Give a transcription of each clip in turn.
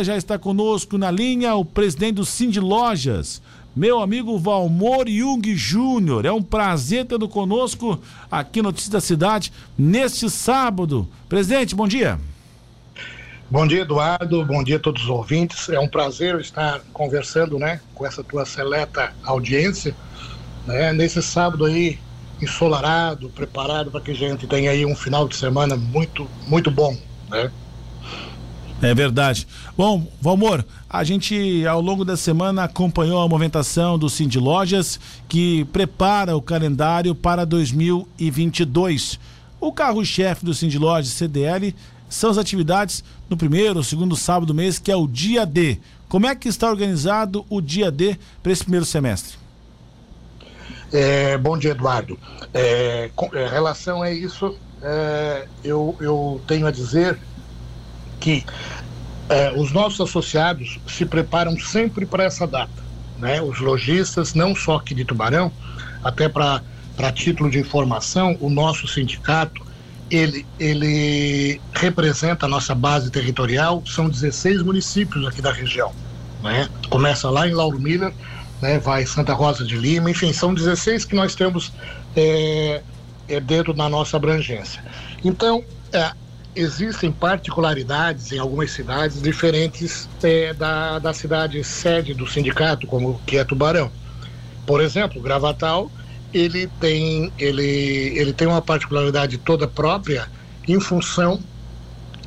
Já está conosco na linha o presidente do Cindy Lojas, meu amigo Valmor Jung Júnior. É um prazer tê-lo conosco aqui no Notícias da Cidade neste sábado. Presidente, bom dia. Bom dia, Eduardo. Bom dia a todos os ouvintes. É um prazer estar conversando, né, com essa tua seleta audiência, né, nesse sábado aí ensolarado, preparado para que a gente tenha aí um final de semana muito, muito bom, né? É verdade. Bom, Valmor, a gente ao longo da semana acompanhou a movimentação do Cindy Lojas, que prepara o calendário para 2022. O carro-chefe do Cindy Lojas CDL são as atividades no primeiro, segundo sábado do mês, que é o dia D. Como é que está organizado o dia D para esse primeiro semestre? É, bom dia, Eduardo. É, com é, relação a isso, é, eu, eu tenho a dizer que é, os nossos associados se preparam sempre para essa data. Né? Os lojistas, não só aqui de Tubarão, até para título de informação, o nosso sindicato, ele, ele representa a nossa base territorial, são 16 municípios aqui da região. Né? Começa lá em Lauro Miller, né? vai Santa Rosa de Lima, enfim, são 16 que nós temos é, é dentro da nossa abrangência. Então, é, existem particularidades em algumas cidades diferentes é, da, da cidade sede do sindicato, como que é Tubarão. Por exemplo, Gravatal, ele tem, ele, ele tem uma particularidade toda própria em função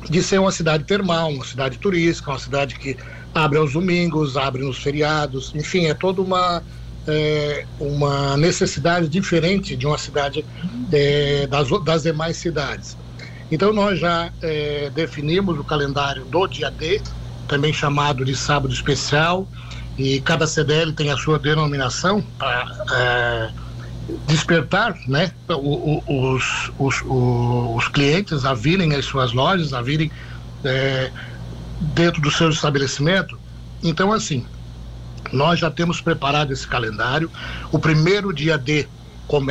de ser uma cidade termal, uma cidade turística, uma cidade que abre aos domingos, abre nos feriados, enfim, é toda uma, é, uma necessidade diferente de uma cidade é, das, das demais cidades. Então nós já é, definimos o calendário do dia D, também chamado de sábado especial, e cada CDL tem a sua denominação para é, despertar né, os, os, os, clientes a virem às suas lojas, a virem é, dentro do seu estabelecimento. Então, assim, nós já temos preparado esse calendário. O primeiro dia D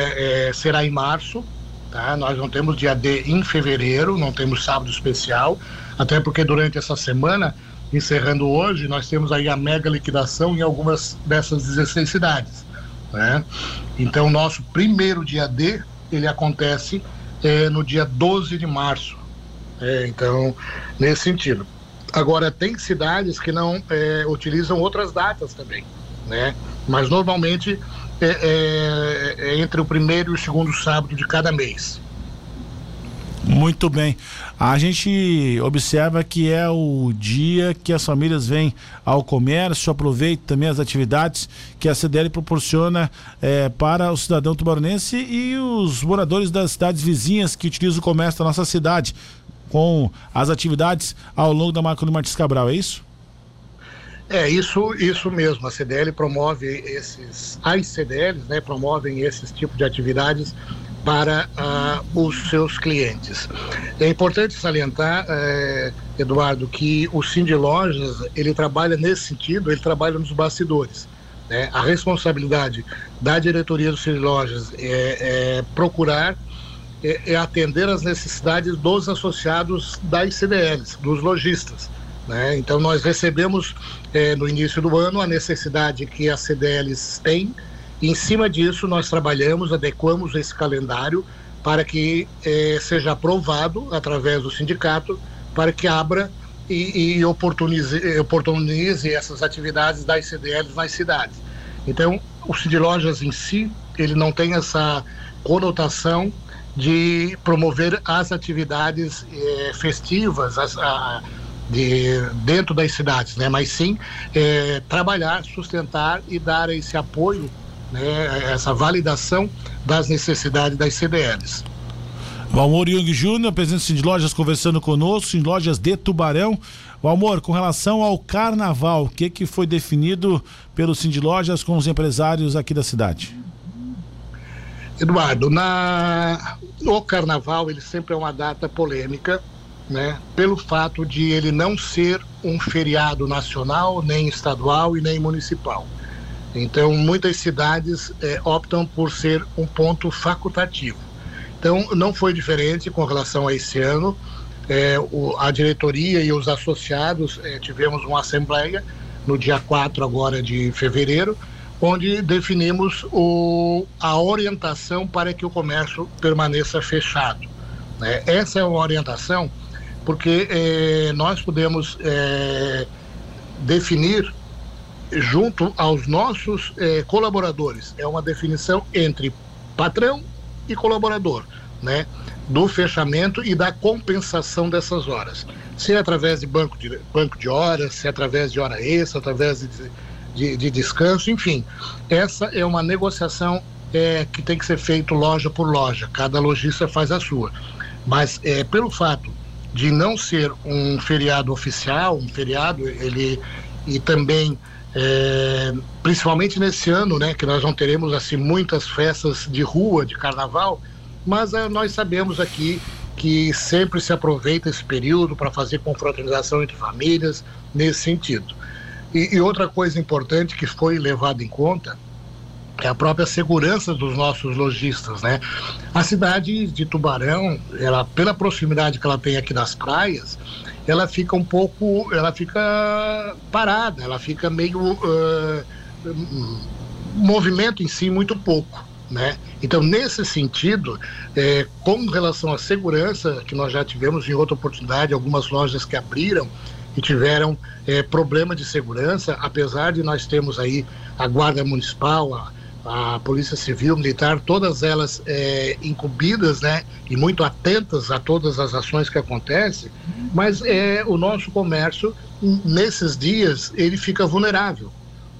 é, será em março, Tá? Nós não temos dia D em fevereiro, não temos sábado especial, até porque durante essa semana, encerrando hoje, nós temos aí a mega liquidação em algumas dessas 16 cidades. Né? Então, nosso primeiro dia D, ele acontece é, no dia 12 de março. É, então, nesse sentido. Agora, tem cidades que não é, utilizam outras datas também, né? Mas normalmente é, é, é, entre o primeiro e o segundo sábado de cada mês. Muito bem. A gente observa que é o dia que as famílias vêm ao comércio, aproveitam também as atividades que a CDL proporciona é, para o cidadão tubaronense e os moradores das cidades vizinhas que utilizam o comércio da nossa cidade, com as atividades ao longo da Marco Martins Cabral, é isso? É, isso, isso mesmo. A CDL promove esses, as CDLs, né, promovem esses tipos de atividades para uh, os seus clientes. É importante salientar, eh, Eduardo, que o Cindy Lojas, ele trabalha nesse sentido, ele trabalha nos bastidores. Né? A responsabilidade da diretoria do Cindy Lojas é, é procurar é, é atender as necessidades dos associados das CDLs, dos lojistas. Né? Então, nós recebemos é, no início do ano a necessidade que as CDLs têm, em cima disso, nós trabalhamos, adequamos esse calendário para que é, seja aprovado através do sindicato, para que abra e, e oportunize, oportunize essas atividades das CDLs nas cidades. Então, o Cid Lojas em si, ele não tem essa conotação de promover as atividades eh, festivas, as, a, de, dentro das cidades, né? mas sim é, trabalhar, sustentar e dar esse apoio, né? essa validação das necessidades das CDLs. Valmor Jung Júnior, presidente de lojas, conversando conosco, em lojas de Tubarão. O amor, com relação ao carnaval, o que, que foi definido pelo Cindy Lojas com os empresários aqui da cidade? Eduardo, na, o carnaval ele sempre é uma data polêmica, né, pelo fato de ele não ser um feriado nacional, nem estadual e nem municipal. Então, muitas cidades é, optam por ser um ponto facultativo. Então, não foi diferente com relação a esse ano. é, o, a diretoria e os associados é, tivemos uma assembleia no dia 4 agora de fevereiro, onde definimos o, a orientação para que o comércio permaneça fechado. Né? Essa é uma orientação porque é, nós podemos é, definir junto aos nossos é, colaboradores. É uma definição entre patrão e colaborador, né? Do fechamento e da compensação dessas horas. Se é através de banco de, banco de horas, se é através de hora extra, através de, de, de descanso, enfim. Essa é uma negociação é, que tem que ser feito loja por loja. Cada lojista faz a sua. Mas é, pelo fato de não ser um feriado oficial, um feriado, ele e também é, principalmente nesse ano, né, que nós não teremos assim muitas festas de rua, de carnaval, mas é, nós sabemos aqui que sempre se aproveita esse período para fazer confraternização entre famílias nesse sentido. E, e outra coisa importante que foi levada em conta a própria segurança dos nossos lojistas, né? A cidade de Tubarão, ela pela proximidade que ela tem aqui das praias, ela fica um pouco, ela fica parada, ela fica meio uh, movimento em si muito pouco. Né? Então, nesse sentido, é, com relação à segurança, que nós já tivemos em outra oportunidade, algumas lojas que abriram e tiveram é, problema de segurança, apesar de nós termos aí a Guarda Municipal, a, a Polícia Civil, Militar, todas elas é, incumbidas, né, e muito atentas a todas as ações que acontecem, mas é, o nosso comércio, nesses dias, ele fica vulnerável.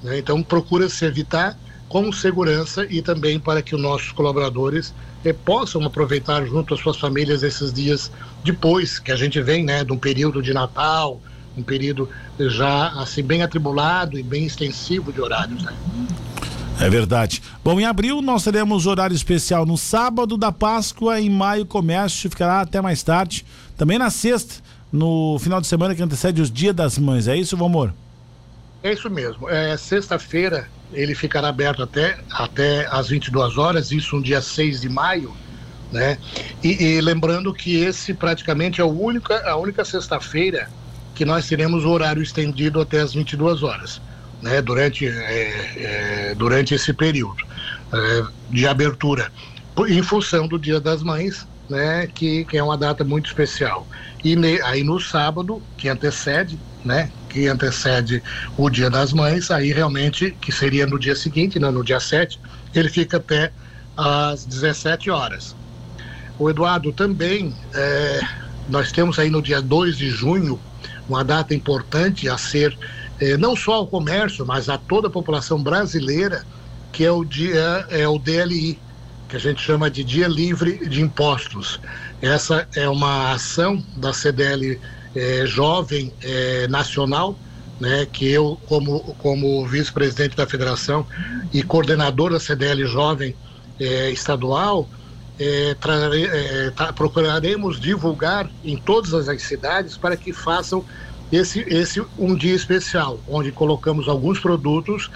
Né? Então, procura-se evitar com segurança e também para que os nossos colaboradores é, possam aproveitar junto às suas famílias esses dias depois que a gente vem, né, de um período de Natal, um período já assim bem atribulado e bem extensivo de horários, né? É verdade. Bom, em abril nós teremos horário especial no sábado da Páscoa, em maio comércio ficará até mais tarde. Também na sexta, no final de semana que antecede os Dia das Mães. É isso, Vomor? É isso mesmo. É, Sexta-feira ele ficará aberto até, até às 22 horas, isso no dia 6 de maio. Né? E, e lembrando que esse praticamente é a única, a única sexta-feira que nós teremos o horário estendido até as 22 horas né, durante, é, é, durante esse período é, de abertura, em função do Dia das Mães, né, que, que é uma data muito especial. E ne, aí no sábado, que antecede, né, que antecede o Dia das Mães, aí realmente, que seria no dia seguinte, né, no dia 7, ele fica até às 17 horas. O Eduardo também, é, nós temos aí no dia 2 de junho, uma data importante a ser eh, não só ao comércio, mas a toda a população brasileira, que é o dia é o DLI, que a gente chama de Dia Livre de Impostos. Essa é uma ação da CDL eh, Jovem Nacional, né, que eu, como, como vice-presidente da federação e coordenador da CDL Jovem Estadual, eh, procuraremos divulgar em todas as cidades para que façam esse, esse um dia especial, onde colocamos alguns produtos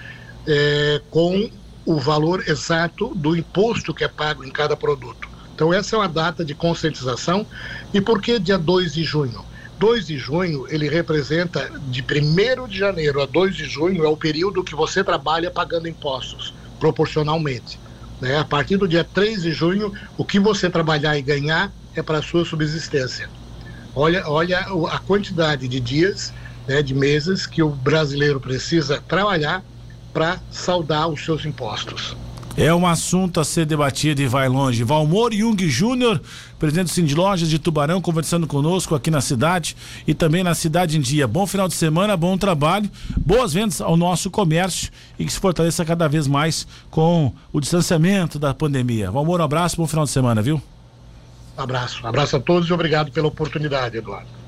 é, com o valor exato do imposto que é pago em cada produto. Então, essa é uma data de conscientização. E por que dia 2 de junho? 2 de junho, ele representa de 1 de janeiro a 2 de junho, é o período que você trabalha pagando impostos, proporcionalmente. Né? A partir do dia 3 de junho, o que você trabalhar e ganhar é para a sua subsistência. Olha, olha a quantidade de dias, né, de meses que o brasileiro precisa trabalhar para saldar os seus impostos. É um assunto a ser debatido e vai longe. Valmor Jung Júnior, presidente do Cindy Lojas de Tubarão, conversando conosco aqui na cidade e também na Cidade em Dia. Bom final de semana, bom trabalho, boas vendas ao nosso comércio e que se fortaleça cada vez mais com o distanciamento da pandemia. Valmor, um abraço, bom final de semana, viu? Abraço. Abraço a todos e obrigado pela oportunidade, Eduardo.